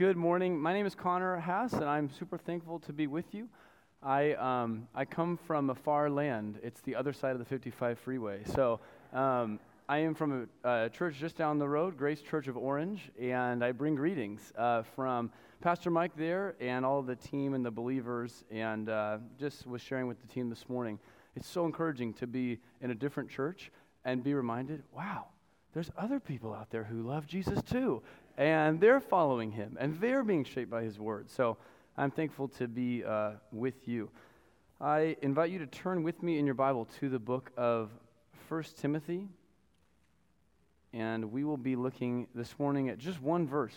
good morning. My name is Connor Haas, and I'm super thankful to be with you. I, um, I come from a far land. It's the other side of the 55 freeway. So um, I am from a, a, church just down the road, Grace Church of Orange, and I bring greetings uh, from Pastor Mike there and all the team and the believers, and uh, just was sharing with the team this morning. It's so encouraging to be in a different church and be reminded, wow, there's other people out there who love Jesus too, and they're following him, and they're being shaped by his word. So I'm thankful to be uh, with you. I invite you to turn with me in your Bible to the book of 1 Timothy, and we will be looking this morning at just one verse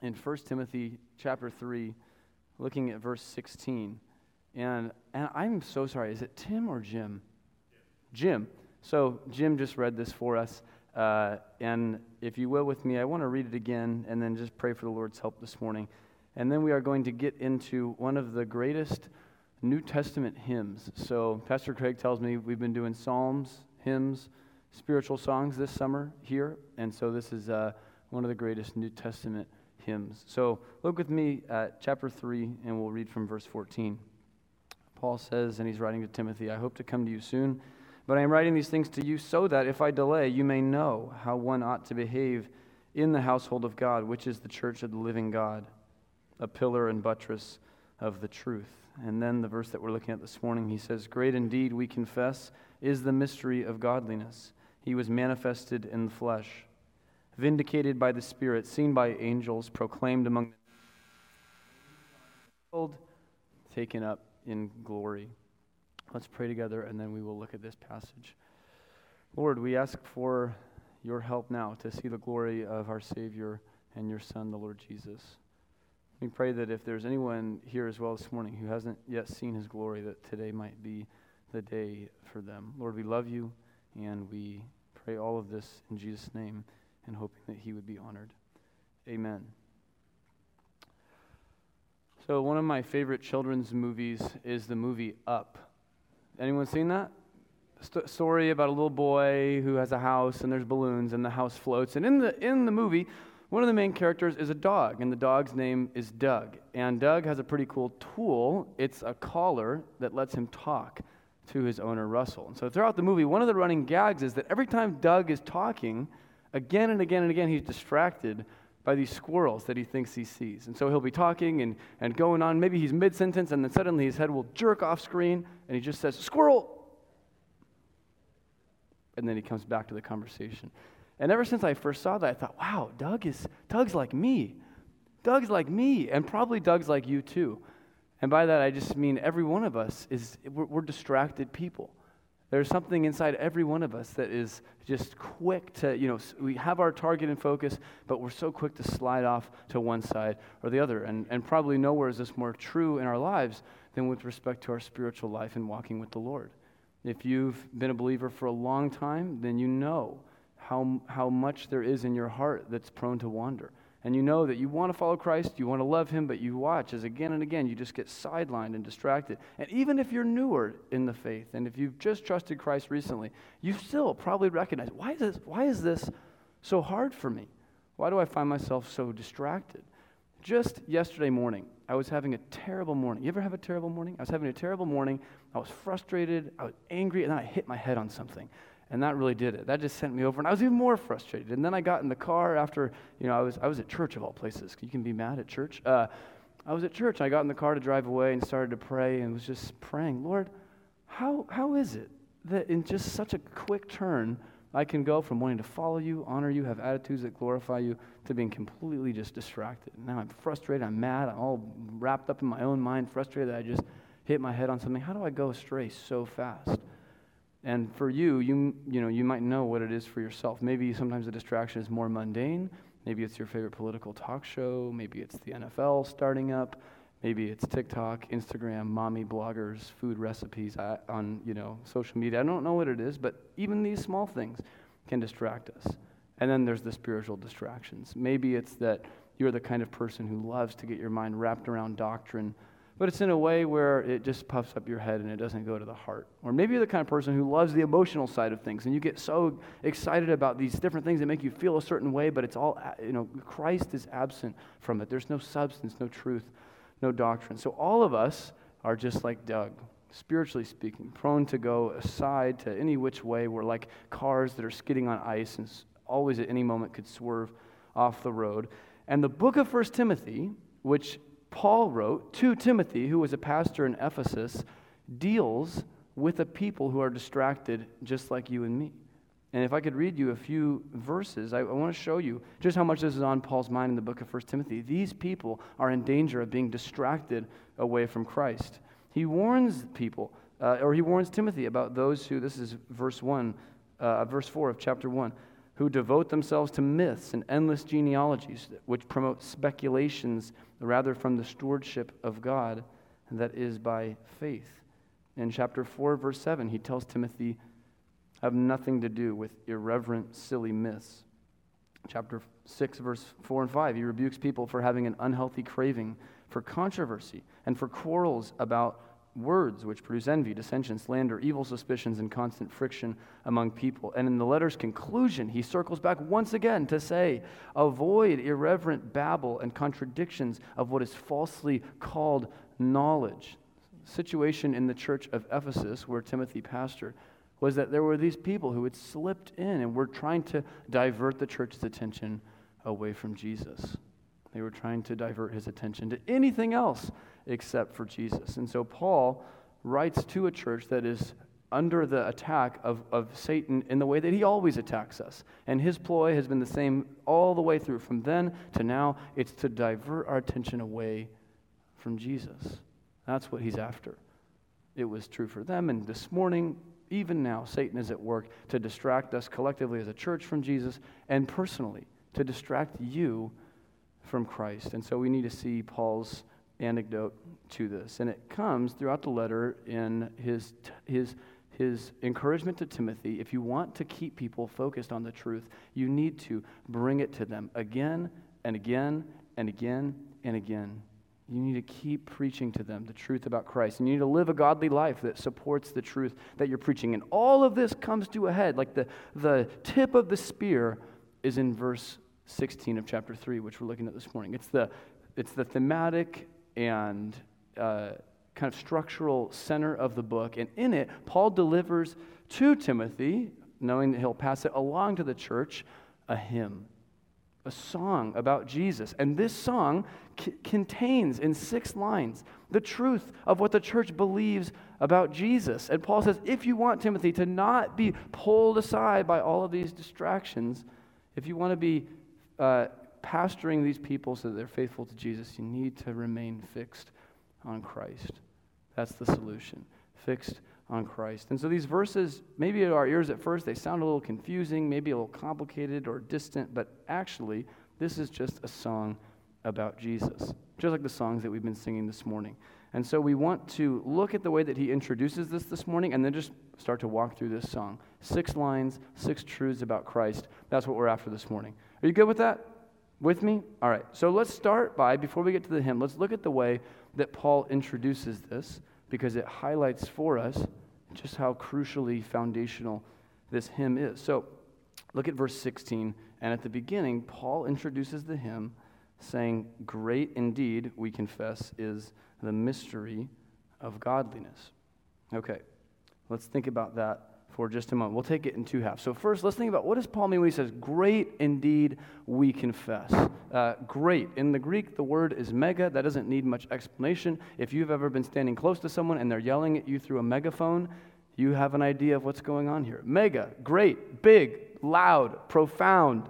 in 1 Timothy chapter 3, looking at verse 16. And, and I'm so sorry, is it Tim or Jim? Jim. So Jim just read this for us. Uh, and if you will with me, I want to read it again and then just pray for the Lord's help this morning. And then we are going to get into one of the greatest New Testament hymns. So, Pastor Craig tells me we've been doing psalms, hymns, spiritual songs this summer here. And so, this is uh, one of the greatest New Testament hymns. So, look with me at chapter 3, and we'll read from verse 14. Paul says, and he's writing to Timothy, I hope to come to you soon but I am writing these things to you so that if I delay, you may know how one ought to behave in the household of God, which is the church of the living God, a pillar and buttress of the truth. And then the verse that we're looking at this morning, he says, Great indeed, we confess, is the mystery of godliness. He was manifested in the flesh, vindicated by the Spirit, seen by angels, proclaimed among the world, taken up in glory. Let's pray together and then we will look at this passage. Lord, we ask for your help now to see the glory of our Savior and your Son, the Lord Jesus. We pray that if there's anyone here as well this morning who hasn't yet seen his glory, that today might be the day for them. Lord, we love you and we pray all of this in Jesus' name and hoping that he would be honored. Amen. So, one of my favorite children's movies is the movie Up. Anyone seen that? St- story about a little boy who has a house and there's balloons and the house floats. And in the, in the movie, one of the main characters is a dog, and the dog's name is Doug. And Doug has a pretty cool tool. It's a collar that lets him talk to his owner, Russell. And so throughout the movie, one of the running gags is that every time Doug is talking, again and again and again, he's distracted by these squirrels that he thinks he sees. And so he'll be talking and, and going on. Maybe he's mid sentence, and then suddenly his head will jerk off screen, and he just says, Squirrel! And then he comes back to the conversation. And ever since I first saw that, I thought, wow, Doug is Doug's like me. Doug's like me, and probably Doug's like you too. And by that, I just mean every one of us is we're, we're distracted people. There's something inside every one of us that is just quick to, you know, we have our target and focus, but we're so quick to slide off to one side or the other. And, and probably nowhere is this more true in our lives than with respect to our spiritual life and walking with the Lord. If you've been a believer for a long time, then you know how, how much there is in your heart that's prone to wander and you know that you want to follow Christ, you want to love Him, but you watch as again and again you just get sidelined and distracted. And even if you're newer in the faith, and if you've just trusted Christ recently, you still probably recognize why is this, why is this so hard for me? Why do I find myself so distracted? Just yesterday morning, I was having a terrible morning. You ever have a terrible morning? I was having a terrible morning. I was frustrated, I was angry, and then I hit my head on something. And that really did it. That just sent me over. And I was even more frustrated. And then I got in the car after, you know, I was, I was at church of all places. You can be mad at church. Uh, I was at church. I got in the car to drive away and started to pray and was just praying, Lord, how, how is it that in just such a quick turn, I can go from wanting to follow you, honor you, have attitudes that glorify you, to being completely just distracted. Now I'm frustrated, I'm mad, I'm all wrapped up in my own mind, frustrated that I just hit my head on something. How do I go astray so fast? And for you, you, you, know, you might know what it is for yourself. Maybe sometimes the distraction is more mundane. Maybe it's your favorite political talk show. Maybe it's the NFL starting up. Maybe it's TikTok, Instagram, mommy bloggers, food recipes uh, on you know social media. I don't know what it is, but even these small things can distract us. And then there's the spiritual distractions. Maybe it's that you're the kind of person who loves to get your mind wrapped around doctrine but it's in a way where it just puffs up your head and it doesn't go to the heart. Or maybe you're the kind of person who loves the emotional side of things and you get so excited about these different things that make you feel a certain way, but it's all, you know, Christ is absent from it. There's no substance, no truth, no doctrine. So all of us are just like Doug, spiritually speaking, prone to go aside to any which way. We're like cars that are skidding on ice and always at any moment could swerve off the road. And the book of First Timothy, which Paul wrote to Timothy, who was a pastor in Ephesus, deals with a people who are distracted just like you and me. And if I could read you a few verses, I, I want to show you just how much this is on Paul's mind in the book of 1 Timothy. These people are in danger of being distracted away from Christ. He warns people, uh, or he warns Timothy about those who, this is verse 1, uh, verse 4 of chapter 1 who devote themselves to myths and endless genealogies, which promote speculations rather from the stewardship of God that is by faith. In chapter 4, verse 7, he tells Timothy, have nothing to do with irreverent, silly myths. Chapter 6, verse 4 and 5, he rebukes people for having an unhealthy craving for controversy and for quarrels about words which produce envy, dissension, slander, evil suspicions, and constant friction among people. And in the letter's conclusion, he circles back once again to say, avoid irreverent babble and contradictions of what is falsely called knowledge. Situation in the church of Ephesus, where Timothy pastored, was that there were these people who had slipped in and were trying to divert the church's attention away from Jesus. They were trying to divert his attention to anything else except for Jesus. And so Paul writes to a church that is under the attack of, of Satan in the way that he always attacks us. And his ploy has been the same all the way through. From then to now, it's to divert our attention away from Jesus. That's what he's after. It was true for them, and this morning, even now, Satan is at work to distract us collectively as a church from Jesus and personally to distract you from Christ. And so we need to see Paul's anecdote to this. And it comes throughout the letter in his, his, his encouragement to Timothy. If you want to keep people focused on the truth, you need to bring it to them again and again and again and again. You need to keep preaching to them the truth about Christ. And you need to live a godly life that supports the truth that you're preaching. And all of this comes to a head. Like the, the tip of the spear is in verse 16 of chapter 3, which we're looking at this morning. It's the, it's the thematic and uh, kind of structural center of the book. And in it, Paul delivers to Timothy, knowing that he'll pass it along to the church, a hymn, a song about Jesus. And this song c- contains in six lines the truth of what the church believes about Jesus. And Paul says if you want Timothy to not be pulled aside by all of these distractions, if you want to be uh, pastoring these people so that they're faithful to Jesus, you need to remain fixed on Christ. That's the solution. Fixed on Christ. And so these verses, maybe to our ears at first, they sound a little confusing, maybe a little complicated or distant, but actually, this is just a song about Jesus, just like the songs that we've been singing this morning. And so we want to look at the way that he introduces this this morning and then just start to walk through this song. Six lines, six truths about Christ. That's what we're after this morning. Are you good with that? With me? All right. So let's start by, before we get to the hymn, let's look at the way that Paul introduces this because it highlights for us just how crucially foundational this hymn is. So look at verse 16. And at the beginning, Paul introduces the hymn saying, Great indeed, we confess, is the mystery of godliness. Okay, let's think about that for just a moment. We'll take it in two halves. So, first, let's think about what does Paul mean when he says, Great indeed we confess. Uh, great. In the Greek, the word is mega. That doesn't need much explanation. If you've ever been standing close to someone and they're yelling at you through a megaphone, you have an idea of what's going on here. Mega, great, big, loud, profound.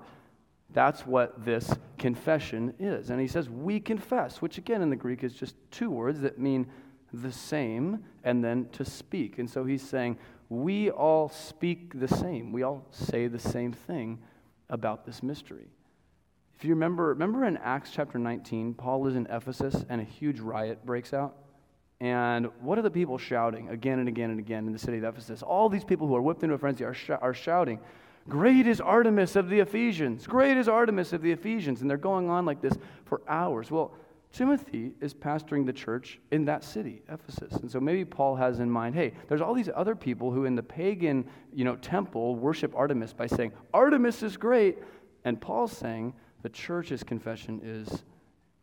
That's what this confession is. And he says, We confess, which again in the Greek is just two words that mean the same and then to speak. And so he's saying, we all speak the same. We all say the same thing about this mystery. If you remember, remember in Acts chapter 19, Paul is in Ephesus and a huge riot breaks out. And what are the people shouting again and again and again in the city of Ephesus? All these people who are whipped into a frenzy are, sh- are shouting, Great is Artemis of the Ephesians! Great is Artemis of the Ephesians! And they're going on like this for hours. Well, Timothy is pastoring the church in that city, Ephesus. And so maybe Paul has in mind, hey, there's all these other people who in the pagan, you know, temple worship Artemis by saying, Artemis is great. And Paul's saying the church's confession is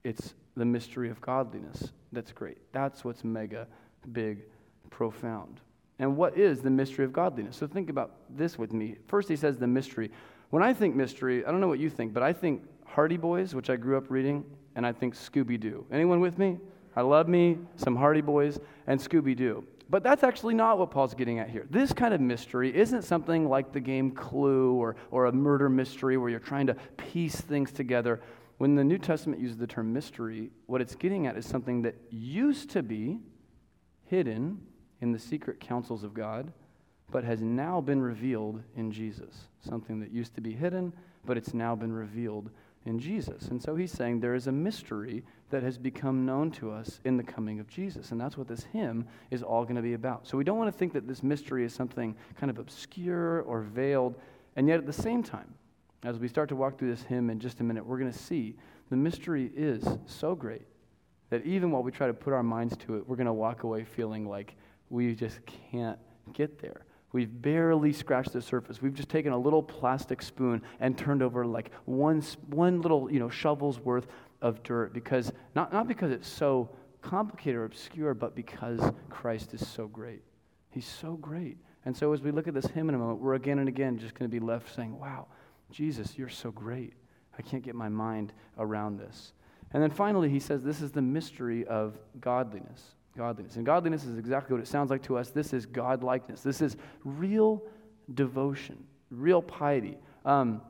it's the mystery of godliness. That's great. That's what's mega big, profound. And what is the mystery of godliness? So think about this with me. First, he says the mystery. When I think mystery, I don't know what you think, but I think Hardy Boys, which I grew up reading, and I think Scooby Doo. Anyone with me? I love me some Hardy Boys and Scooby Doo. But that's actually not what Paul's getting at here. This kind of mystery isn't something like the game Clue or, or a murder mystery where you're trying to piece things together. When the New Testament uses the term mystery, what it's getting at is something that used to be hidden in the secret counsels of God, but has now been revealed in Jesus. Something that used to be hidden, but it's now been revealed in Jesus. And so he's saying there is a mystery that has become known to us in the coming of Jesus. And that's what this hymn is all going to be about. So we don't want to think that this mystery is something kind of obscure or veiled. And yet at the same time, as we start to walk through this hymn in just a minute, we're going to see the mystery is so great that even while we try to put our minds to it, we're going to walk away feeling like we just can't get there. We've barely scratched the surface. We've just taken a little plastic spoon and turned over like one, one little you know, shovel's worth of dirt because not, not because it's so complicated or obscure, but because Christ is so great. He's so great. And so as we look at this hymn in a moment, we're again and again just going to be left saying, Wow, Jesus, you're so great. I can't get my mind around this. And then finally, he says this is the mystery of godliness godliness. And godliness is exactly what it sounds like to us. This is godlikeness. This is real devotion, real piety. Um,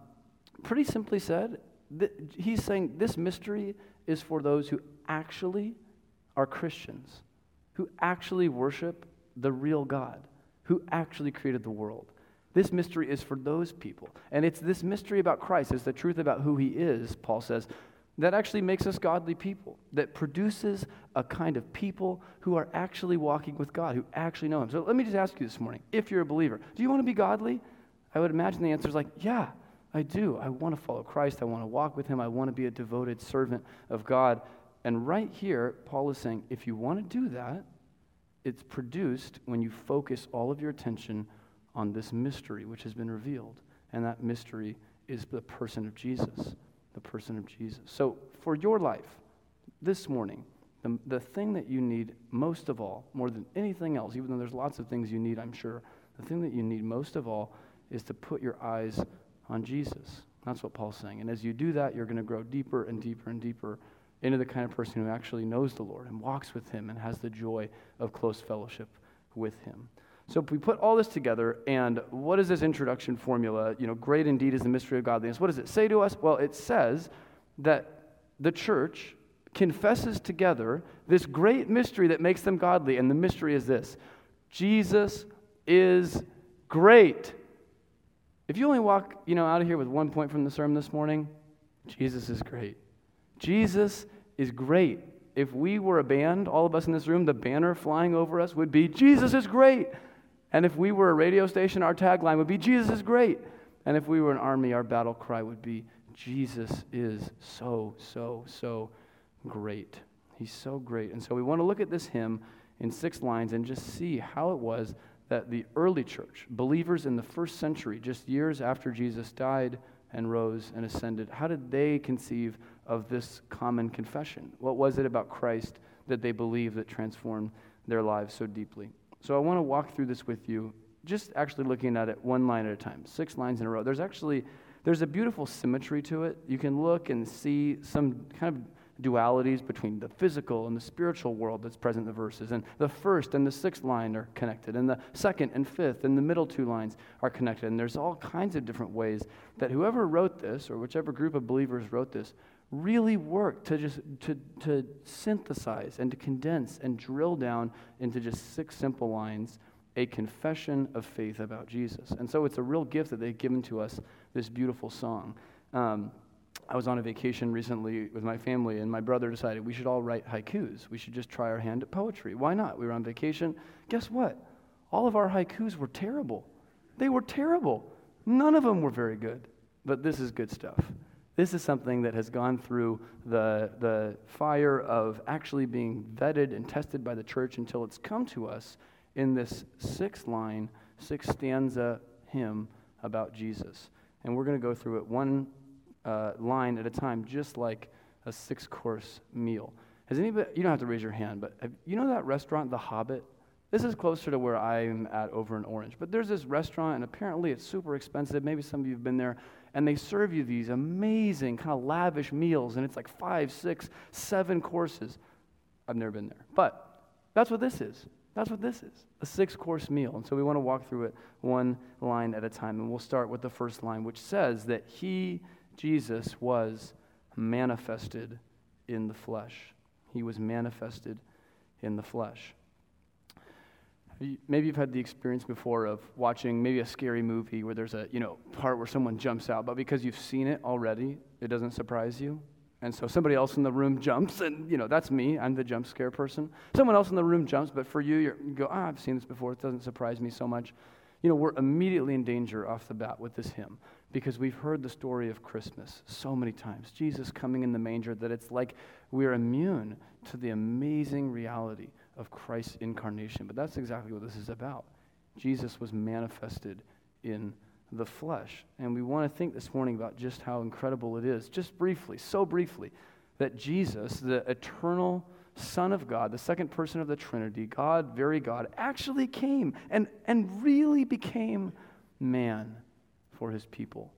pretty simply said, th- he's saying this mystery is for those who actually are Christians, who actually worship the real God, who actually created the world. This mystery is for those people. And it's this mystery about Christ, it's the truth about who he is, Paul says, that actually makes us godly people, that produces a kind of people who are actually walking with God, who actually know Him. So let me just ask you this morning if you're a believer, do you want to be godly? I would imagine the answer is like, yeah, I do. I want to follow Christ. I want to walk with Him. I want to be a devoted servant of God. And right here, Paul is saying if you want to do that, it's produced when you focus all of your attention on this mystery which has been revealed. And that mystery is the person of Jesus the person of Jesus. So, for your life this morning, the, the thing that you need most of all, more than anything else, even though there's lots of things you need, I'm sure, the thing that you need most of all is to put your eyes on Jesus. That's what Paul's saying. And as you do that, you're going to grow deeper and deeper and deeper into the kind of person who actually knows the Lord and walks with Him and has the joy of close fellowship with Him. So if we put all this together, and what is this introduction formula? You know, great indeed is the mystery of godliness. What does it say to us? Well, it says that the church confesses together this great mystery that makes them godly, and the mystery is this Jesus is great. If you only walk, you know, out of here with one point from the sermon this morning, Jesus is great. Jesus is great. If we were a band, all of us in this room, the banner flying over us would be Jesus is great. And if we were a radio station, our tagline would be Jesus is great. And if we were an army, our battle cry would be Jesus is so, so, so great. He's so great. And so we want to look at this hymn in six lines and just see how it was that the early church, believers in the first century, just years after Jesus died and rose and ascended, how did they conceive of this common confession? What was it about Christ that they believed that transformed their lives so deeply? So I want to walk through this with you, just actually looking at it one line at a time, six lines in a row. There's actually there's a beautiful symmetry to it. You can look and see some kind of dualities between the physical and the spiritual world that's present in the verses. And the first and the sixth line are connected, and the second and fifth and the middle two lines are connected. And there's all kinds of different ways that whoever wrote this, or whichever group of believers wrote this, really work to just to, to synthesize and to condense and drill down into just six simple lines a confession of faith about jesus. And so it's a real gift that they've given to us this beautiful song. Um, i was on a vacation recently with my family and my brother decided we should all write haikus. We should just try our hand at poetry. Why not? We were on vacation. Guess what? All of our haikus were terrible. They were terrible. None of them were very good. But this is good stuff This is something that has gone through the, the fire of actually being vetted and tested by the church until it's come to us in this six line, six stanza hymn about Jesus. And we're going to go through it one uh, line at a time, just like a six course meal. Has anybody, you don't have to raise your hand, but have, you know that restaurant, The Hobbit? This is closer to where I'm at over in Orange. But there's this restaurant, and apparently it's super expensive. Maybe some of you have been there. And they serve you these amazing, kind of lavish meals, and it's like five, six, seven courses. I've never been there. But that's what this is. That's what this is a six course meal. And so we want to walk through it one line at a time. And we'll start with the first line, which says that He, Jesus, was manifested in the flesh. He was manifested in the flesh. Maybe you've had the experience before of watching maybe a scary movie where there's a you know part where someone jumps out, but because you've seen it already, it doesn't surprise you. And so somebody else in the room jumps, and you know that's me. I'm the jump scare person. Someone else in the room jumps, but for you, you go, ah, I've seen this before. It doesn't surprise me so much. You know, we're immediately in danger off the bat with this hymn because we've heard the story of Christmas so many times. Jesus coming in the manger that it's like we're immune to the amazing reality of Christ's incarnation. But that's exactly what this is about. Jesus was manifested in the flesh. And we want to think this morning about just how incredible it is, just briefly, so briefly, that Jesus, the eternal Son of God, the second person of the Trinity, God, very God, actually came and, and really became man for his people.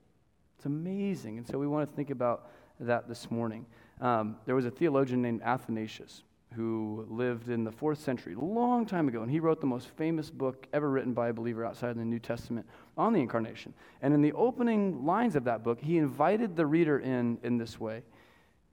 It's amazing. And so we want to think about that this morning. Um, there was a theologian named Athanasius who lived in the fourth century, a long time ago, and he wrote the most famous book ever written by a believer outside of the New Testament on the incarnation. And in the opening lines of that book, he invited the reader in in this way.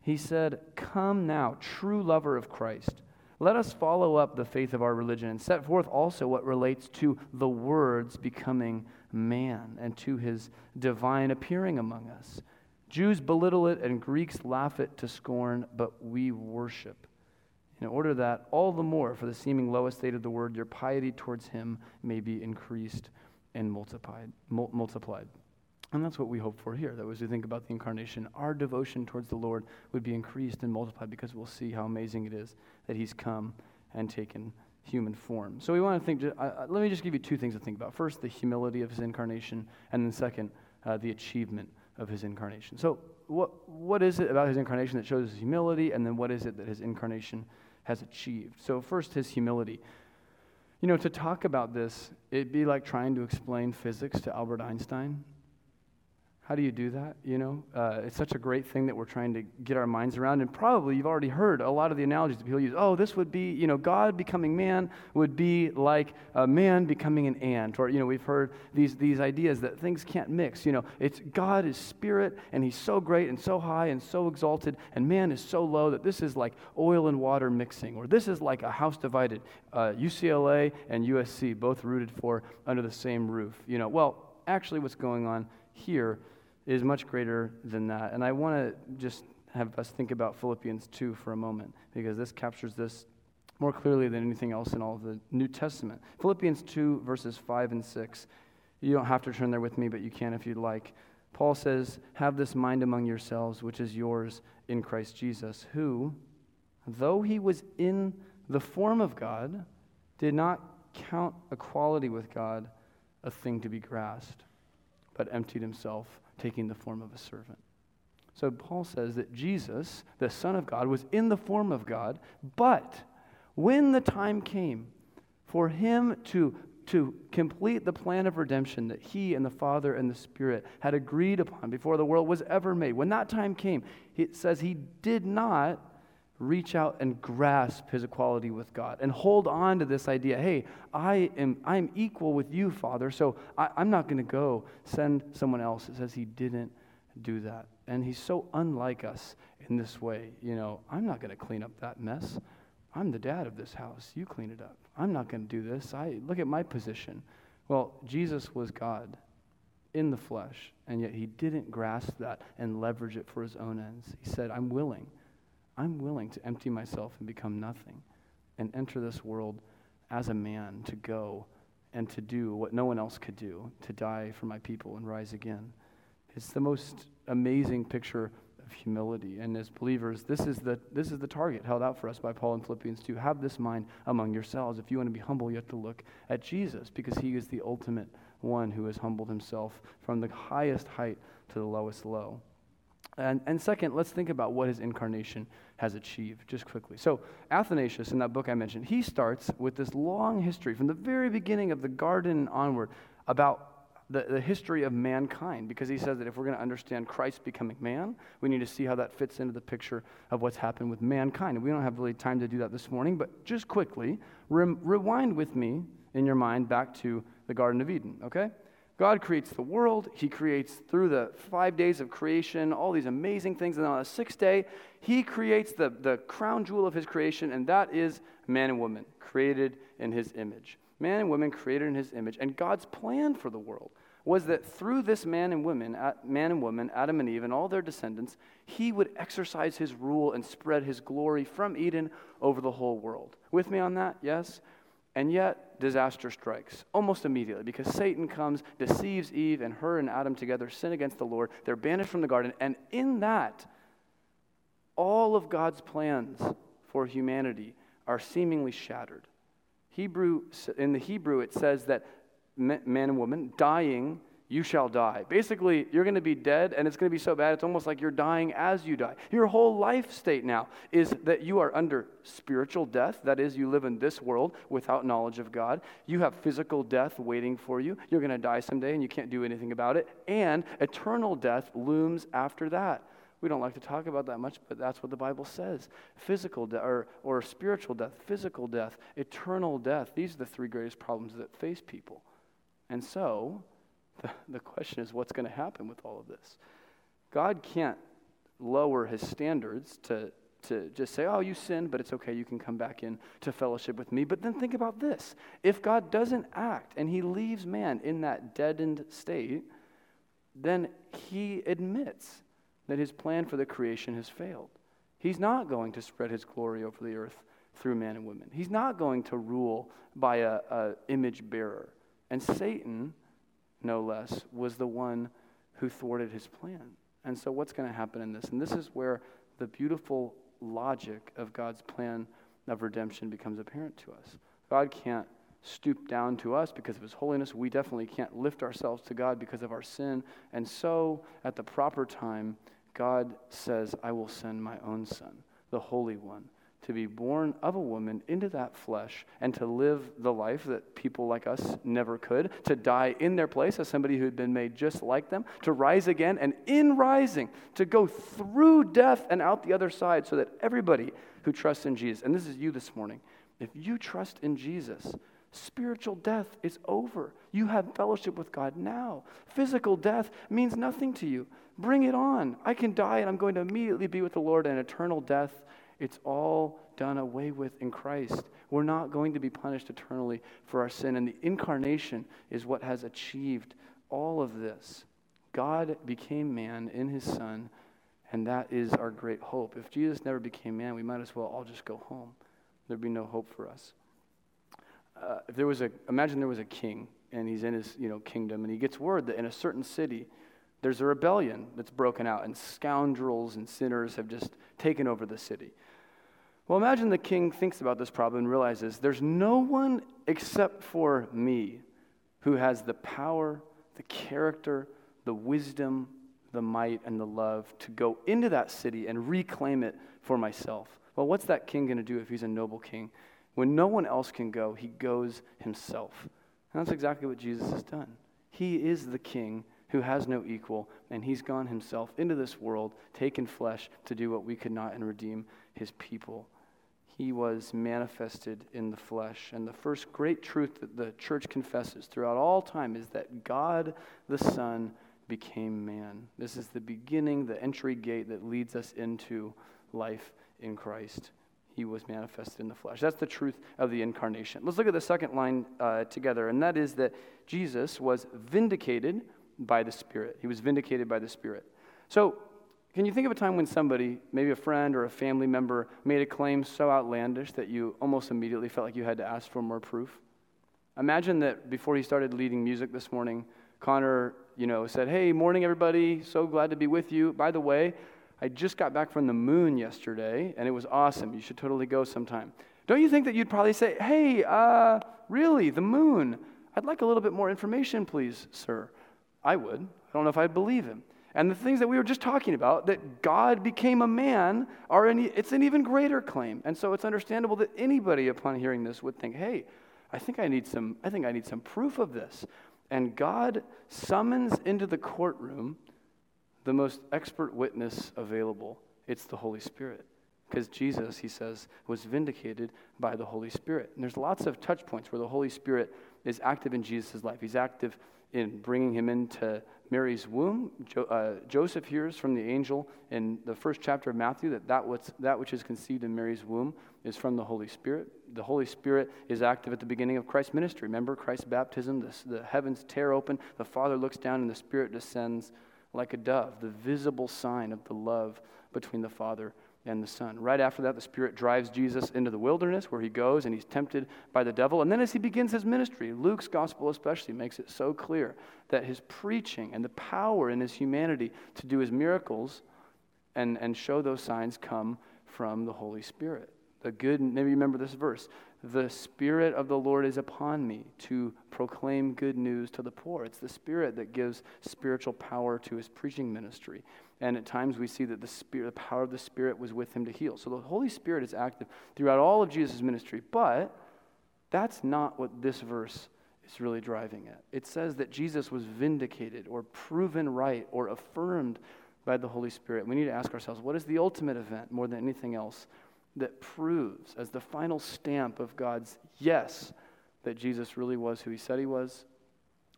He said, Come now, true lover of Christ. Let us follow up the faith of our religion and set forth also what relates to the words becoming man and to his divine appearing among us. Jews belittle it and Greeks laugh it to scorn, but we worship in order that all the more, for the seeming low estate of the word, your piety towards him may be increased and multiplied. multiplied. And that's what we hope for here, that as we think about the incarnation, our devotion towards the Lord would be increased and multiplied because we'll see how amazing it is that he's come and taken human form. So we want to think, uh, let me just give you two things to think about. First, the humility of his incarnation, and then second, uh, the achievement of his incarnation. So, what, what is it about his incarnation that shows his humility, and then what is it that his incarnation has achieved. So, first, his humility. You know, to talk about this, it'd be like trying to explain physics to Albert Einstein. How do you do that? You know, uh, it's such a great thing that we're trying to get our minds around. And probably you've already heard a lot of the analogies that people use. Oh, this would be, you know, God becoming man would be like a man becoming an ant. Or, you know, we've heard these, these ideas that things can't mix. You know, it's God is spirit and he's so great and so high and so exalted, and man is so low that this is like oil and water mixing. Or this is like a house divided. Uh, UCLA and USC both rooted for under the same roof. You know, well, actually, what's going on here is much greater than that. And I want to just have us think about Philippians 2 for a moment, because this captures this more clearly than anything else in all of the New Testament. Philippians 2, verses 5 and 6. You don't have to turn there with me, but you can if you'd like. Paul says, Have this mind among yourselves, which is yours in Christ Jesus, who, though he was in the form of God, did not count equality with God a thing to be grasped, but emptied himself taking the form of a servant. So Paul says that Jesus, the Son of God, was in the form of God, but when the time came for him to, to complete the plan of redemption that he and the Father and the Spirit had agreed upon before the world was ever made, when that time came, it says he did not reach out and grasp his equality with God and hold on to this idea hey, I am I'm equal with you, Father, so I, I'm not going to go send someone else. It says he didn't do that. And he's so unlike us in this way. You know, I'm not going to clean up that mess. I'm the dad of this house. You clean it up. I'm not going to do this. I look at my position. Well, Jesus was God in the flesh, and yet he didn't grasp that and leverage it for his own ends. He said, I'm willing. I'm willing to empty myself and become nothing and enter this world as a man to go and to do what no one else could do, to die for my people and rise again. It's the most amazing picture of humility. And as believers, this is the, this is the target held out for us by Paul in Philippians 2. Have this mind among yourselves. If you want to be humble, you have to look at Jesus because he is the ultimate one who has humbled himself from the highest height to the lowest low. And, and second, let's think about what his incarnation has achieved, just quickly. So, Athanasius, in that book I mentioned, he starts with this long history from the very beginning of the garden onward about the, the history of mankind, because he says that if we're going to understand Christ becoming man, we need to see how that fits into the picture of what's happened with mankind. And we don't have really time to do that this morning, but just quickly, re- rewind with me in your mind back to the Garden of Eden, okay? God creates the world. He creates through the five days of creation all these amazing things. And on the sixth day, He creates the, the crown jewel of His creation, and that is man and woman, created in His image. Man and woman created in His image. And God's plan for the world was that through this man and woman, man and woman, Adam and Eve, and all their descendants, He would exercise His rule and spread His glory from Eden over the whole world. With me on that? Yes? And yet, disaster strikes almost immediately because Satan comes, deceives Eve, and her and Adam together sin against the Lord. They're banished from the garden. And in that, all of God's plans for humanity are seemingly shattered. Hebrew, in the Hebrew, it says that man and woman dying you shall die. Basically, you're going to be dead, and it's going to be so bad, it's almost like you're dying as you die. Your whole life state now is that you are under spiritual death. That is, you live in this world without knowledge of God. You have physical death waiting for you. You're going to die someday, and you can't do anything about it. And eternal death looms after that. We don't like to talk about that much, but that's what the Bible says. Physical death or, or spiritual death, physical death, eternal death. These are the three greatest problems that face people. And so, the, the question is what's going to happen with all of this? God can't lower his standards to, to just say, oh, you sinned, but it's okay, you can come back in to fellowship with me. But then think about this if God doesn't act and he leaves man in that deadened state, then he admits that his plan for the creation has failed. He's not going to spread his glory over the earth through man and women. He's not going to rule by a, a image bearer. And Satan no less, was the one who thwarted his plan. And so, what's going to happen in this? And this is where the beautiful logic of God's plan of redemption becomes apparent to us. God can't stoop down to us because of his holiness. We definitely can't lift ourselves to God because of our sin. And so, at the proper time, God says, I will send my own son, the Holy One, to be born of a woman into that flesh and to live the life that people like us never could, to die in their place as somebody who had been made just like them, to rise again, and in rising, to go through death and out the other side so that everybody who trusts in Jesus, and this is you this morning, if you trust in Jesus, spiritual death is over. You have fellowship with God now. Physical death means nothing to you. Bring it on. I can die and I'm going to immediately be with the Lord, and eternal death it's all done away with in Christ. We're not going to be punished eternally for our sin. And the incarnation is what has achieved all of this. God became man in his Son, and that is our great hope. If Jesus never became man, we might as well all just go home. There'd be no hope for us. Uh, if there was a, imagine there was a king, and he's in his you know, kingdom, and he gets word that in a certain city, there's a rebellion that's broken out, and scoundrels and sinners have just taken over the city. Well, imagine the king thinks about this problem and realizes there's no one except for me who has the power, the character, the wisdom, the might, and the love to go into that city and reclaim it for myself. Well, what's that king going to do if he's a noble king? When no one else can go, he goes himself. And that's exactly what Jesus has done. He is the king who has no equal, and he's gone himself into this world, taken flesh to do what we could not and redeem his people he was manifested in the flesh. And the first great truth that the church confesses throughout all time is that God the Son became man. This is the beginning, the entry gate that leads us into life in Christ. He was manifested in the flesh. That's the truth of the incarnation. Let's look at the second line uh, together, and that is that Jesus was vindicated by the Spirit. He was vindicated by the Spirit. So, can you think of a time when somebody, maybe a friend or a family member, made a claim so outlandish that you almost immediately felt like you had to ask for more proof? Imagine that before he started leading music this morning, Connor, you know, said, Hey, morning, everybody. So glad to be with you. By the way, I just got back from the moon yesterday, and it was awesome. You should totally go sometime. Don't you think that you'd probably say, Hey, uh, really, the moon? I'd like a little bit more information, please, sir. I would. I don't know if I'd believe him. And the things that we were just talking about, that God became a man, are an, it's an even greater claim. And so it's understandable that anybody upon hearing this would think, hey, I think I need some, I think I need some proof of this. And God summons into the courtroom the most expert witness available. It's the Holy Spirit. Because Jesus, he says, was vindicated by the Holy Spirit. And there's lots of touch points where the Holy Spirit is active in Jesus' life. He's active in bringing him into Mary's womb. Jo- uh, Joseph hears from the angel in the first chapter of Matthew that that, what's, that which is conceived in Mary's womb is from the Holy Spirit. The Holy Spirit is active at the beginning of Christ's ministry. Remember Christ's baptism? The, the heavens tear open, the Father looks down, and the Spirit descends like a dove, the visible sign of the love between the Father and the Son. Right after that, the Spirit drives Jesus into the wilderness where he goes and he's tempted by the devil. And then as he begins his ministry, Luke's gospel especially makes it so clear that his preaching and the power in his humanity to do his miracles and, and show those signs come from the Holy Spirit. The good, maybe remember this verse the Spirit of the Lord is upon me to proclaim good news to the poor. It's the Spirit that gives spiritual power to his preaching ministry. And at times we see that the, spirit, the power of the Spirit was with him to heal. So the Holy Spirit is active throughout all of Jesus' ministry. But that's not what this verse is really driving at. It says that Jesus was vindicated or proven right or affirmed by the Holy Spirit. We need to ask ourselves what is the ultimate event more than anything else that proves, as the final stamp of God's yes, that Jesus really was who he said he was?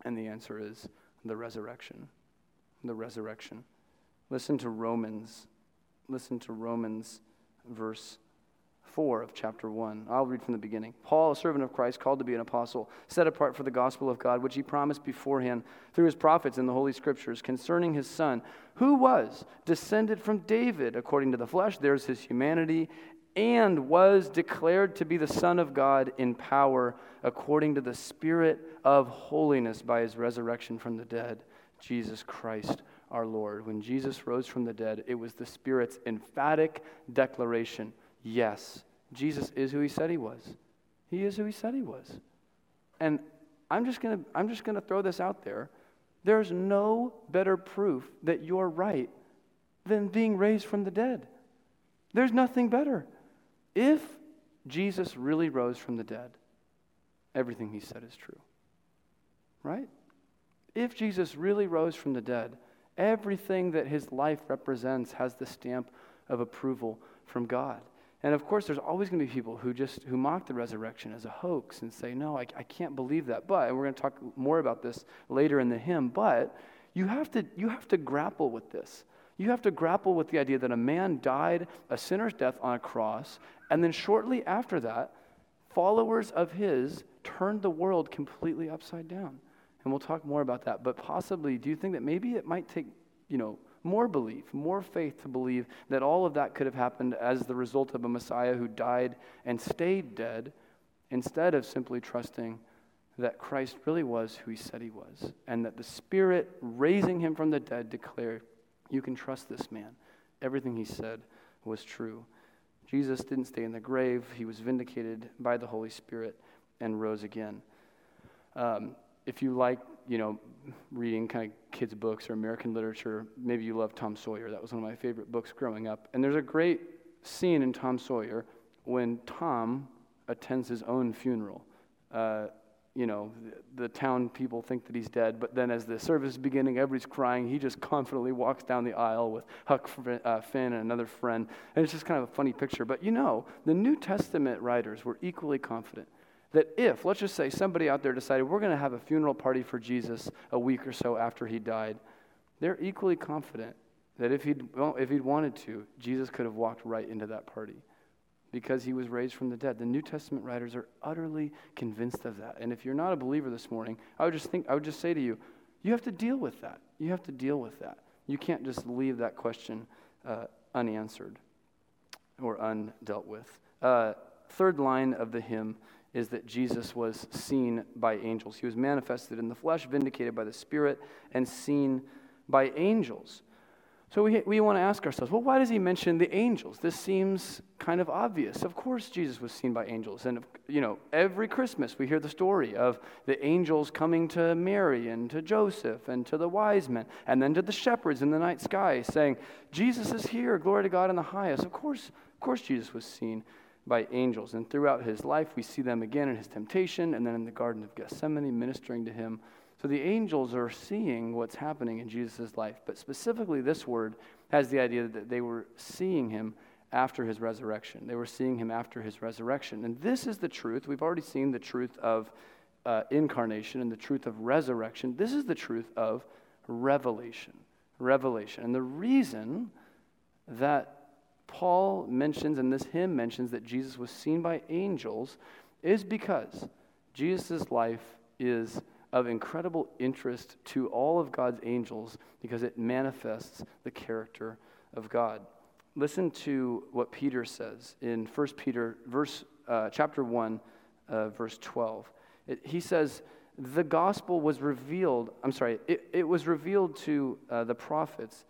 And the answer is the resurrection. The resurrection. Listen to Romans. Listen to Romans verse 4 of chapter 1. I'll read from the beginning. Paul, a servant of Christ, called to be an apostle, set apart for the gospel of God, which he promised beforehand through his prophets in the Holy Scriptures concerning his son, who was descended from David according to the flesh. There's his humanity, and was declared to be the Son of God in power according to the Spirit of holiness by his resurrection from the dead, Jesus Christ our Lord. When Jesus rose from the dead, it was the Spirit's emphatic declaration yes, Jesus is who he said he was. He is who he said he was. And I'm just going to I'm just going to throw this out there. There's no better proof that you're right than being raised from the dead. There's nothing better. If Jesus really rose from the dead, everything he said is true. Right? If Jesus really rose from the dead, Everything that his life represents has the stamp of approval from God. And of course, there's always going to be people who just who mock the resurrection as a hoax and say, "No, I, I can't believe that." But and we're going to talk more about this later in the hymn. But you have to you have to grapple with this. You have to grapple with the idea that a man died a sinner's death on a cross, and then shortly after that, followers of his turned the world completely upside down. And we'll talk more about that. But possibly, do you think that maybe it might take, you know, more belief, more faith to believe that all of that could have happened as the result of a Messiah who died and stayed dead instead of simply trusting that Christ really was who he said he was and that the Spirit raising him from the dead declared, You can trust this man. Everything he said was true. Jesus didn't stay in the grave, he was vindicated by the Holy Spirit and rose again. Um, if you like, you know, reading kind of kids' books or American literature, maybe you love Tom Sawyer. That was one of my favorite books growing up. And there's a great scene in Tom Sawyer when Tom attends his own funeral. Uh, you know, the, the, town people think that he's dead, but then as the service is beginning, everybody's crying. He just confidently walks down the aisle with Huck uh, Finn and another friend. And it's just kind of a funny picture. But you know, the New Testament writers were equally confident that if, let's just say, somebody out there decided we're going to have a funeral party for Jesus a week or so after he died, they're equally confident that if he'd, well, if he'd wanted to, Jesus could have walked right into that party because he was raised from the dead. The New Testament writers are utterly convinced of that. And if you're not a believer this morning, I would just think I would just say to you, you have to deal with that. You have to deal with that. You can't just leave that question uh, unanswered or undealt with. Uh, third line of the hymn is that Jesus was seen by angels. He was manifested in the flesh, vindicated by the Spirit, and seen by angels. So we, we want to ask ourselves, well, why does he mention the angels? This seems kind of obvious. Of course, Jesus was seen by angels. And, you know, every Christmas we hear the story of the angels coming to Mary and to Joseph and to the wise men and then to the shepherds in the night sky saying, Jesus is here, glory to God in the highest. Of course, of course, Jesus was seen by angels. And throughout his life, we see them again in his temptation and then in the Garden of Gethsemane ministering to him. So the angels are seeing what's happening in Jesus' life. But specifically, this word has the idea that they were seeing him after his resurrection. They were seeing him after his resurrection. And this is the truth. We've already seen the truth of uh, incarnation and the truth of resurrection. This is the truth of revelation. Revelation. And the reason that Paul mentions and this hymn mentions that Jesus was seen by angels is because Jesus' life is of incredible interest to all of God's angels because it manifests the character of God. Listen to what Peter says in 1 Peter verse, uh, chapter 1, uh, verse 12. It, he says, The gospel was revealed, I'm sorry, it, it was revealed to uh, the prophets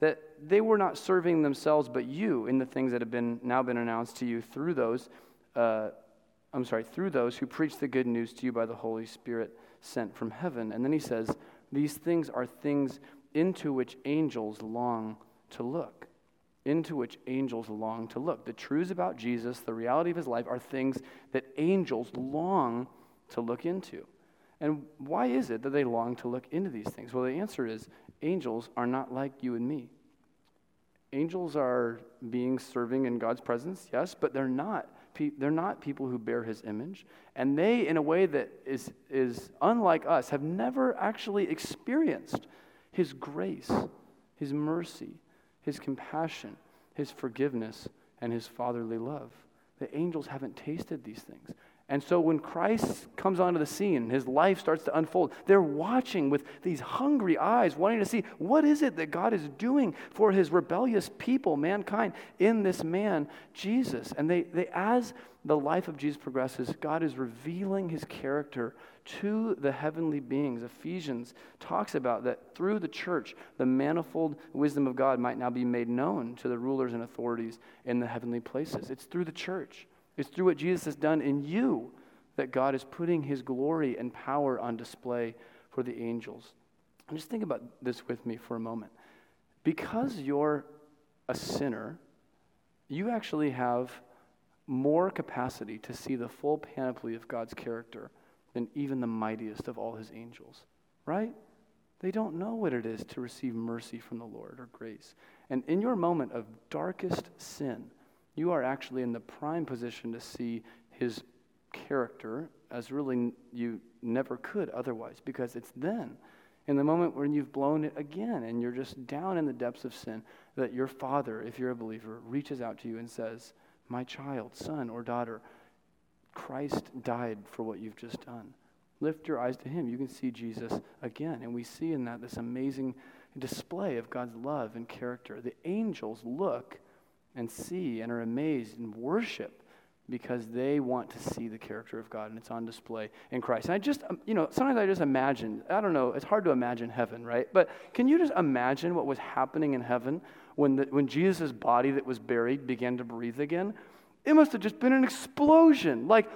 that they were not serving themselves but you in the things that have been now been announced to you through those uh, i'm sorry through those who preach the good news to you by the holy spirit sent from heaven. And then he says these things are things into which angels long to look. Into which angels long to look. The truths about jesus the reality of his life are things that angels long to look into and why is it that they long to look into these things well the answer is angels are not like you and me. Angels are beings serving in God's presence, yes, but they're not. They're not people who bear his image. And they, in a way that is, is unlike us, have never actually experienced his grace, his mercy, his compassion, his forgiveness, and his fatherly love. The angels haven't tasted these things. And so when Christ comes onto the scene, his life starts to unfold. They're watching with these hungry eyes, wanting to see what is it that God is doing for his rebellious people, mankind, in this man, Jesus. And they, they as the life of Jesus progresses, God is revealing his character to the heavenly beings. Ephesians talks about that through the church, the manifold wisdom of God might now be made known to the rulers and authorities in the heavenly places. It's through the church. It's through what Jesus has done in you that God is putting his glory and power on display for the angels. And just think about this with me for a moment. Because you're a sinner, you actually have more capacity to see the full panoply of God's character than even the mightiest of all his angels, right? They don't know what it is to receive mercy from the Lord or grace. And in your moment of darkest sin, you are actually in the prime position to see his character as really you never could otherwise, because it's then, in the moment when you've blown it again and you're just down in the depths of sin, that your father, if you're a believer, reaches out to you and says, My child, son, or daughter, Christ died for what you've just done. Lift your eyes to him. You can see Jesus again. And we see in that this amazing display of God's love and character. The angels look and see and are amazed and worship because they want to see the character of God and it's on display in Christ. And I just, um, you know, sometimes I just imagine, I don't know, it's hard to imagine heaven, right? But can you just imagine what was happening in heaven when, the, when Jesus' body that was buried began to breathe again? It must have just been an explosion. Like,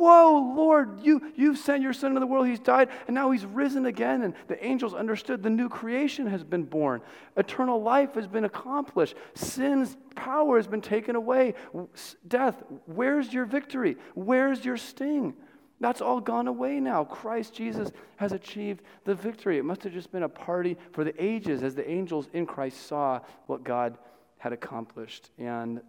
whoa, Lord, you, you've sent your son into the world. He's died, and now he's risen again. And the angels understood the new creation has been born. Eternal life has been accomplished. Sin's power has been taken away. Death, where's your victory? Where's your sting? That's all gone away now. Christ Jesus has achieved the victory. It must have just been a party for the ages as the angels in Christ saw what God had accomplished. And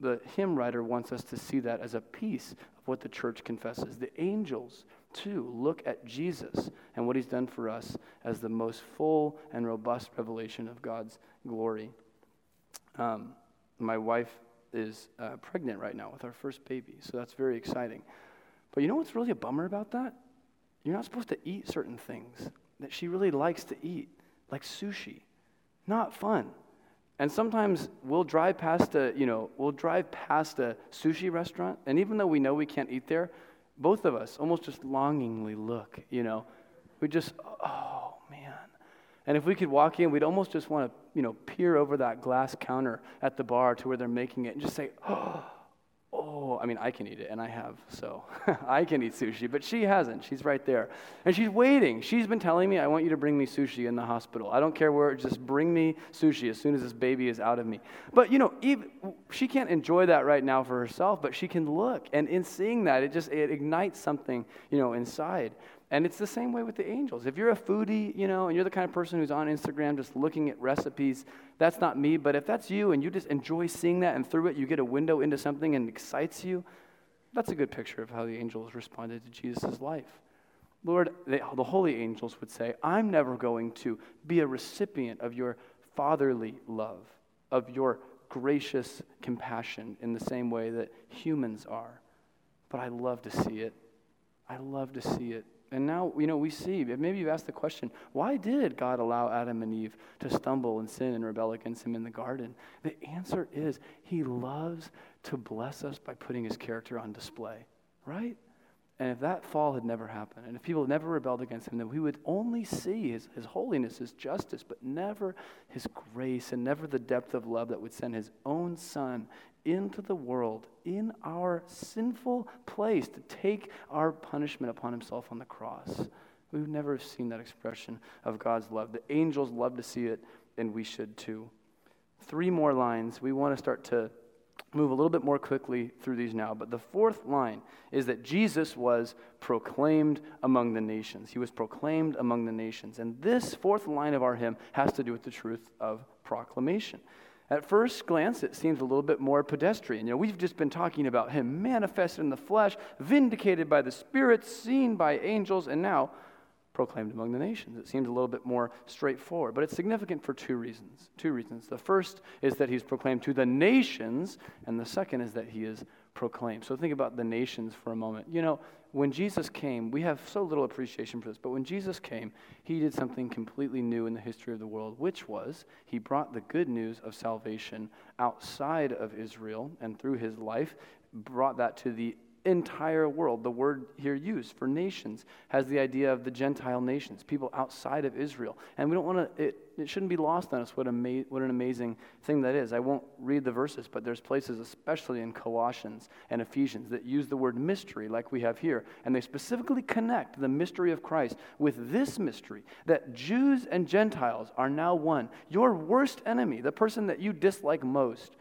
the hymn writer wants us to see that as a piece of what the church confesses. The angels, too, look at Jesus and what he's done for us as the most full and robust revelation of God's glory. Um, my wife is uh, pregnant right now with our first baby, so that's very exciting. But you know what's really a bummer about that? You're not supposed to eat certain things that she really likes to eat, like sushi. Not fun. And sometimes we'll drive past a, you know, we'll drive past a sushi restaurant, and even though we know we can't eat there, both of us almost just longingly look, you know. We just, oh, man. And if we could walk in, we'd almost just want to, you know, peer over that glass counter at the bar to where they're making it and just say, oh, oh, I mean, I can eat it, and I have, so I can eat sushi, but she hasn't. She's right there. And she's waiting. She's been telling me, I want you to bring me sushi in the hospital. I don't care where, just bring me sushi as soon as this baby is out of me. But, you know, she can't enjoy that right now for herself, but she can look. And in seeing that, it just it ignites something, you know, inside. And it's the same way with the angels. If you're a foodie, you know, and you're the kind of person who's on Instagram just looking at recipes, that's not me. But if that's you and you just enjoy seeing that and through it you get a window into something and excites you, that's a good picture of how the angels responded to Jesus' life. Lord, they, the holy angels would say, I'm never going to be a recipient of your fatherly love, of your gracious compassion in the same way that humans are. But I love to see it. I love to see it and now, you know, we see, maybe you've asked the question, why did God allow Adam and Eve to stumble and sin and rebel against him in the garden? The answer is he loves to bless us by putting his character on display, right? And if that fall had never happened, and if people had never rebelled against him, then we would only see his, his holiness, his justice, but never his grace, and never the depth of love that would send his own son into the world in our sinful place to take our punishment upon himself on the cross. We've never seen that expression of God's love. The angels love to see it, and we should too. Three more lines. We want to start to move a little bit more quickly through these now. But the fourth line is that Jesus was proclaimed among the nations. He was proclaimed among the nations. And this fourth line of our hymn has to do with the truth of proclamation. At first glance, it seems a little bit more pedestrian. You know, we've just been talking about him manifested in the flesh, vindicated by the Spirit, seen by angels, and now proclaimed among the nations. It seems a little bit more straightforward, but it's significant for two reasons. Two reasons. The first is that he's proclaimed to the nations, and the second is that he is proclaimed. So think about the nations for a moment. You know, when Jesus came, we have so little appreciation for this, but when Jesus came, he did something completely new in the history of the world, which was he brought the good news of salvation outside of Israel and through his life brought that to the entire world. The word here used for nations has the idea of the Gentile nations, people outside of Israel. And we don't want to, it, it shouldn't be lost on us what, ama- what an amazing thing that is. I won't read the verses, but there's places, especially in Colossians and Ephesians, that use the word mystery like we have here. And they specifically connect the mystery of Christ with this mystery that Jews and Gentiles are now one. Your worst enemy, the person that you dislike most,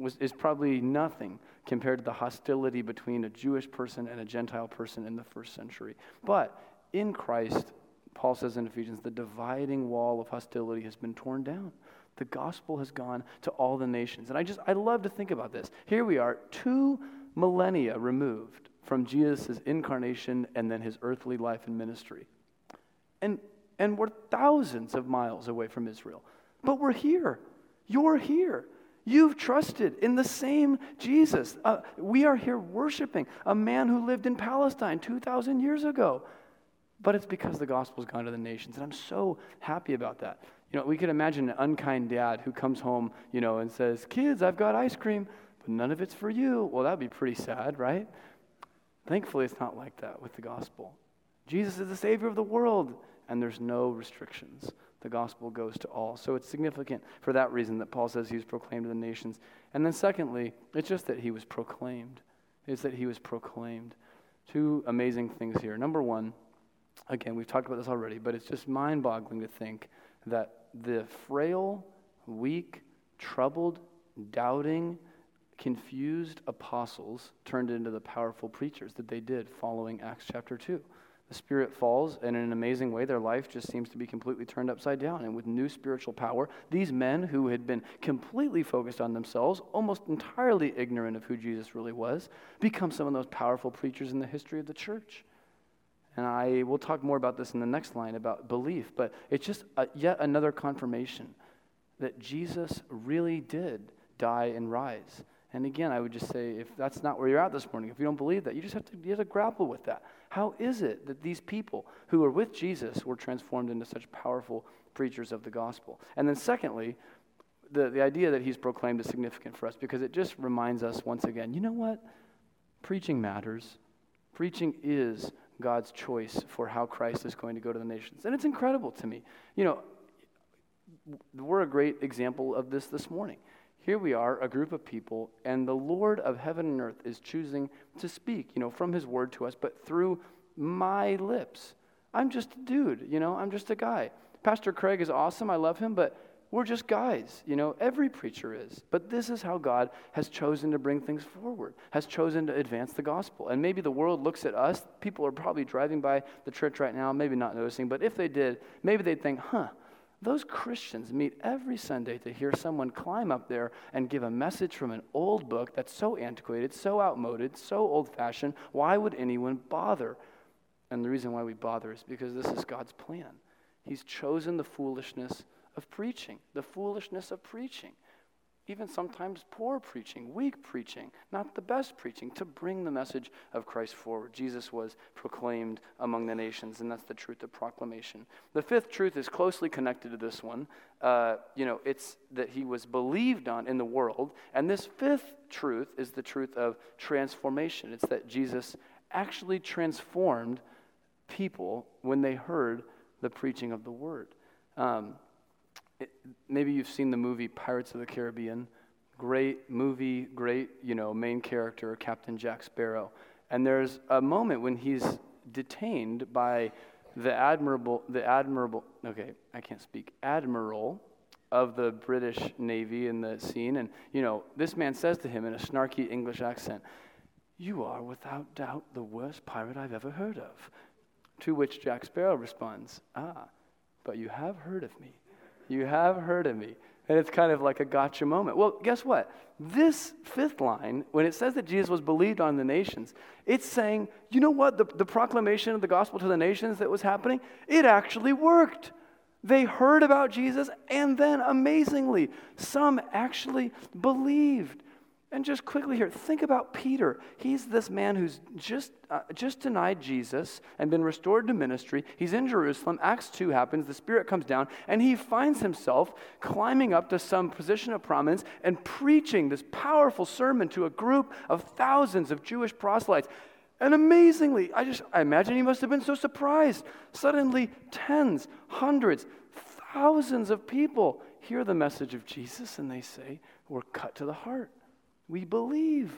was, is probably nothing compared to the hostility between a Jewish person and a Gentile person in the first century. But in Christ, Paul says in Ephesians, the dividing wall of hostility has been torn down. The gospel has gone to all the nations. And I just, I love to think about this. Here we are, two millennia removed from Jesus' incarnation and then his earthly life and ministry. And, and we're thousands of miles away from Israel. But we're here. You're here. You've trusted in the same Jesus. Uh, we are here worshiping a man who lived in Palestine 2,000 years ago. But it's because the gospel's gone to the nations. And I'm so happy about that. You know, we could imagine an unkind dad who comes home, you know, and says, Kids, I've got ice cream, but none of it's for you. Well, that'd be pretty sad, right? Thankfully, it's not like that with the gospel. Jesus is the Savior of the world, and there's no restrictions the gospel goes to all. So it's significant for that reason that Paul says he was proclaimed to the nations. And then, secondly, it's just that he was proclaimed. It's that he was proclaimed. Two amazing things here. Number one, again, we've talked about this already, but it's just mind boggling to think that the frail, weak, troubled, doubting, confused apostles turned into the powerful preachers that they did following Acts chapter 2 the Spirit falls, and in an amazing way, their life just seems to be completely turned upside down. And with new spiritual power, these men who had been completely focused on themselves, almost entirely ignorant of who Jesus really was, become some of those powerful preachers in the history of the church. And I will talk more about this in the next line about belief, but it's just a, yet another confirmation that Jesus really did die and rise. And again, I would just say if that's not where you're at this morning, if you don't believe that, you just have to, you have to grapple with that. How is it that these people who were with Jesus were transformed into such powerful preachers of the gospel? And then, secondly, the, the idea that he's proclaimed is significant for us because it just reminds us once again you know what? Preaching matters. Preaching is God's choice for how Christ is going to go to the nations. And it's incredible to me. You know, we're a great example of this this morning. Here we are, a group of people, and the Lord of heaven and earth is choosing to speak, you know, from his word to us, but through my lips. I'm just a dude, you know, I'm just a guy. Pastor Craig is awesome, I love him, but we're just guys, you know, every preacher is. But this is how God has chosen to bring things forward, has chosen to advance the gospel. And maybe the world looks at us, people are probably driving by the church right now, maybe not noticing, but if they did, maybe they'd think, huh, those Christians meet every Sunday to hear someone climb up there and give a message from an old book that's so antiquated, so outmoded, so old fashioned. Why would anyone bother? And the reason why we bother is because this is God's plan. He's chosen the foolishness of preaching, the foolishness of preaching, even sometimes poor preaching, weak preaching, not the best preaching, to bring the message of Christ forward. Jesus was proclaimed among the nations, and that's the truth of proclamation. The fifth truth is closely connected to this one. Uh, you know, it's that he was believed on in the world, and this fifth truth is the truth of transformation. It's that Jesus actually transformed people when they heard the preaching of the word. Um, it, maybe you've seen the movie Pirates of the Caribbean. Great movie, great, you know, main character, Captain Jack Sparrow. And there's a moment when he's detained by the admirable, the admirable, okay, I can't speak, admiral of the British Navy in the scene. And, you know, this man says to him in a snarky English accent, You are without doubt the worst pirate I've ever heard of. To which Jack Sparrow responds, Ah, but you have heard of me. You have heard of me. And it's kind of like a gotcha moment. Well, guess what? This fifth line, when it says that Jesus was believed on the nations, it's saying, you know what? The, the proclamation of the gospel to the nations that was happening, it actually worked. They heard about Jesus, and then amazingly, some actually believed. And just quickly here, think about Peter. He's this man who's just, uh, just denied Jesus and been restored to ministry. He's in Jerusalem. Acts 2 happens. The Spirit comes down, and he finds himself climbing up to some position of prominence and preaching this powerful sermon to a group of thousands of Jewish proselytes. And amazingly, I just I imagine he must have been so surprised. Suddenly, tens, hundreds, thousands of people hear the message of Jesus and they say, We're cut to the heart. We believe.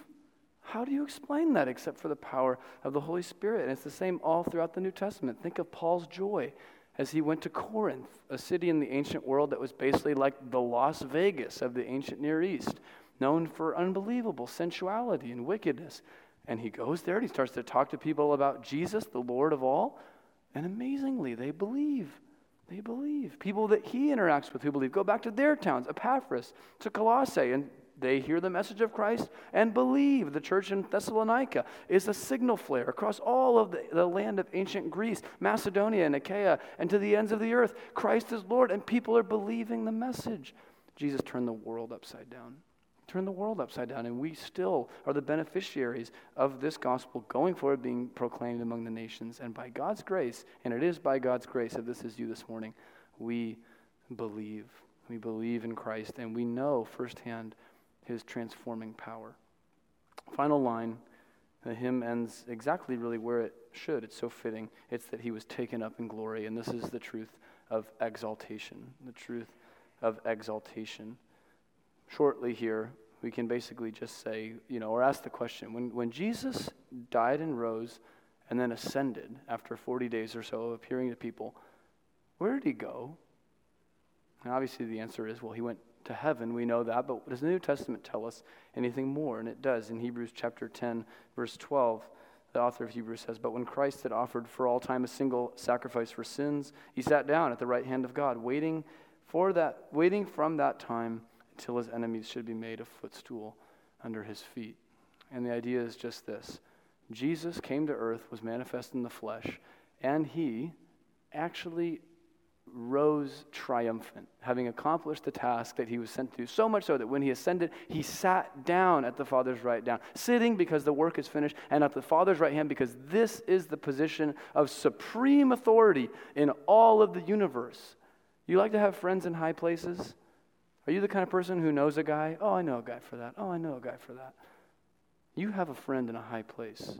How do you explain that except for the power of the Holy Spirit? And it's the same all throughout the New Testament. Think of Paul's joy as he went to Corinth, a city in the ancient world that was basically like the Las Vegas of the ancient Near East, known for unbelievable sensuality and wickedness. And he goes there and he starts to talk to people about Jesus, the Lord of all. And amazingly, they believe. They believe. People that he interacts with who believe go back to their towns, Epaphras, to Colossae, and they hear the message of Christ and believe. The church in Thessalonica is a signal flare across all of the, the land of ancient Greece, Macedonia and Achaia, and to the ends of the earth. Christ is Lord, and people are believing the message. Jesus turned the world upside down. Turned the world upside down, and we still are the beneficiaries of this gospel going forward, being proclaimed among the nations. And by God's grace, and it is by God's grace if this is you this morning, we believe. We believe in Christ, and we know firsthand his transforming power. Final line, the hymn ends exactly really where it should. It's so fitting. It's that he was taken up in glory, and this is the truth of exaltation. The truth of exaltation. Shortly here, we can basically just say, you know, or ask the question when, when Jesus died and rose and then ascended after 40 days or so of appearing to people, where did he go? And obviously, the answer is well, he went to heaven. We know that. But does the New Testament tell us anything more? And it does. In Hebrews chapter 10, verse 12, the author of Hebrews says, But when Christ had offered for all time a single sacrifice for sins, he sat down at the right hand of God, waiting for that, waiting from that time until his enemies should be made a footstool under his feet. And the idea is just this Jesus came to earth, was manifest in the flesh, and he actually rose triumphant, having accomplished the task that he was sent to. So much so that when he ascended, he sat down at the Father's right down, sitting because the work is finished, and at the Father's right hand because this is the position of supreme authority in all of the universe. You like to have friends in high places? Are you the kind of person who knows a guy? Oh, I know a guy for that. Oh, I know a guy for that. You have a friend in a high place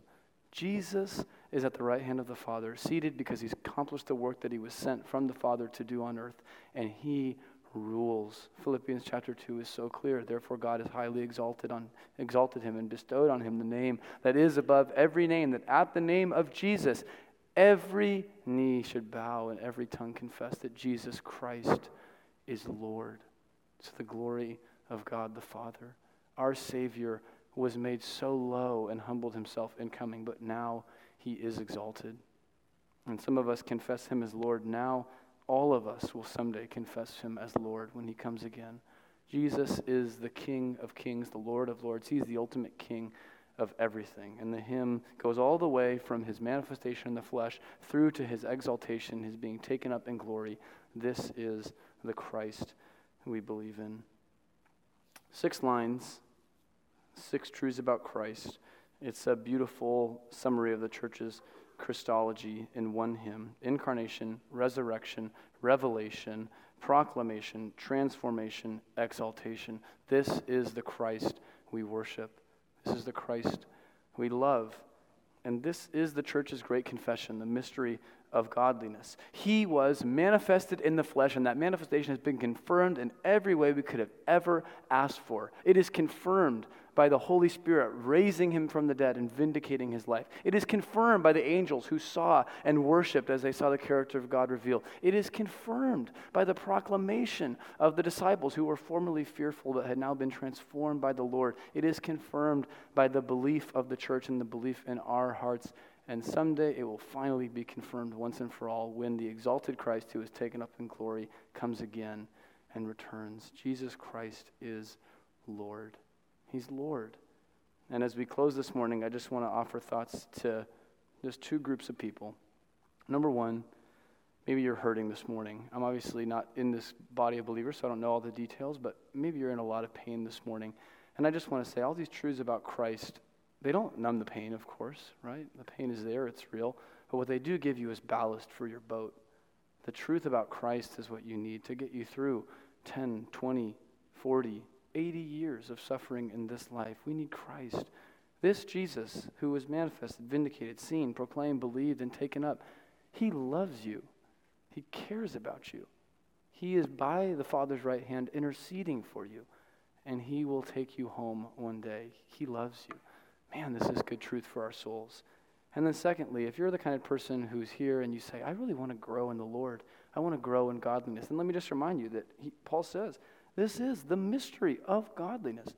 Jesus is at the right hand of the Father, seated because he's accomplished the work that he was sent from the Father to do on earth, and he rules. Philippians chapter 2 is so clear. Therefore, God has highly exalted, on, exalted him and bestowed on him the name that is above every name, that at the name of Jesus, every knee should bow and every tongue confess that Jesus Christ is Lord. To the glory of God the Father. Our Savior was made so low and humbled himself in coming, but now he is exalted. And some of us confess him as Lord now all of us will someday confess him as Lord when he comes again. Jesus is the King of kings, the Lord of lords. He's the ultimate King of everything. And the hymn goes all the way from his manifestation in the flesh through to his exaltation, his being taken up in glory. This is the Christ we believe in. Six lines, six truths about Christ. It's a beautiful summary of the church's Christology in one hymn incarnation, resurrection, revelation, proclamation, transformation, exaltation. This is the Christ we worship. This is the Christ we love. And this is the church's great confession, the mystery of godliness. He was manifested in the flesh, and that manifestation has been confirmed in every way we could have ever asked for. It is confirmed by the Holy Spirit raising him from the dead and vindicating his life. It is confirmed by the angels who saw and worshiped as they saw the character of God revealed. It is confirmed by the proclamation of the disciples who were formerly fearful but had now been transformed by the Lord. It is confirmed by the belief of the church and the belief in our hearts. And someday it will finally be confirmed once and for all when the exalted Christ who is taken up in glory comes again and returns. Jesus Christ is Lord. He's Lord. And as we close this morning, I just want to offer thoughts to just two groups of people. Number one, maybe you're hurting this morning. I'm obviously not in this body of believers, so I don't know all the details, but maybe you're in a lot of pain this morning. And I just want to say all these truths about Christ, they don't numb the pain, of course, right? The pain is there, it's real. But what they do give you is ballast for your boat. The truth about Christ is what you need to get you through 10, 20, 40, 80 years of suffering in this life. We need Christ. This Jesus, who was manifested, vindicated, seen, proclaimed, believed, and taken up, he loves you. He cares about you. He is by the Father's right hand interceding for you, and he will take you home one day. He loves you. Man, this is good truth for our souls. And then, secondly, if you're the kind of person who's here and you say, I really want to grow in the Lord, I want to grow in godliness, then let me just remind you that he, Paul says, this is the mystery of godliness.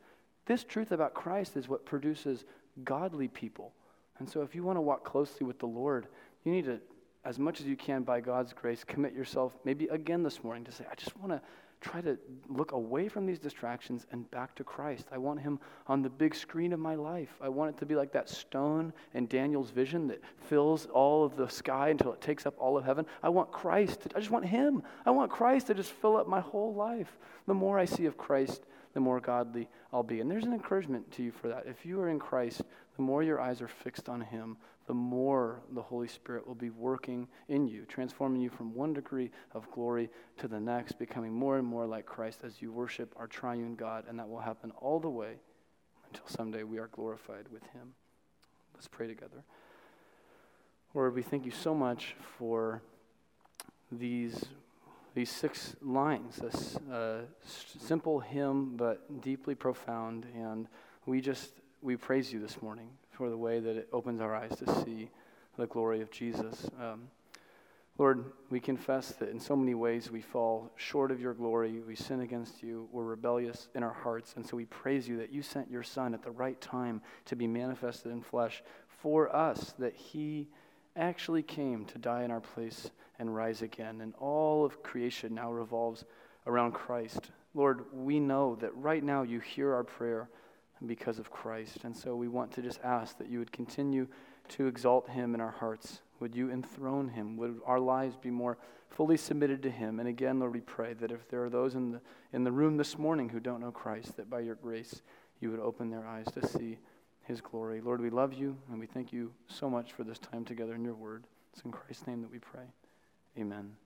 This truth about Christ is what produces godly people. And so, if you want to walk closely with the Lord, you need to, as much as you can by God's grace, commit yourself maybe again this morning to say, I just want to try to look away from these distractions and back to Christ. I want him on the big screen of my life. I want it to be like that stone in Daniel's vision that fills all of the sky until it takes up all of heaven. I want Christ. To, I just want him. I want Christ to just fill up my whole life. The more I see of Christ, the more godly I'll be. And there's an encouragement to you for that. If you are in Christ, the more your eyes are fixed on him, the more the Holy Spirit will be working in you, transforming you from one degree of glory to the next, becoming more and more like Christ as you worship our triune God. And that will happen all the way until someday we are glorified with Him. Let's pray together. Lord, we thank you so much for these, these six lines, this uh, simple hymn, but deeply profound. And we just, we praise you this morning for the way that it opens our eyes to see the glory of Jesus. Um, Lord, we confess that in so many ways we fall short of your glory. We sin against you. We're rebellious in our hearts. And so we praise you that you sent your Son at the right time to be manifested in flesh for us, that he actually came to die in our place and rise again. And all of creation now revolves around Christ. Lord, we know that right now you hear our prayer because of Christ. And so we want to just ask that you would continue to exalt him in our hearts. Would you enthrone him? Would our lives be more fully submitted to him? And again, Lord, we pray that if there are those in the, in the room this morning who don't know Christ, that by your grace you would open their eyes to see his glory. Lord, we love you and we thank you so much for this time together in your word. It's in Christ's name that we pray. Amen.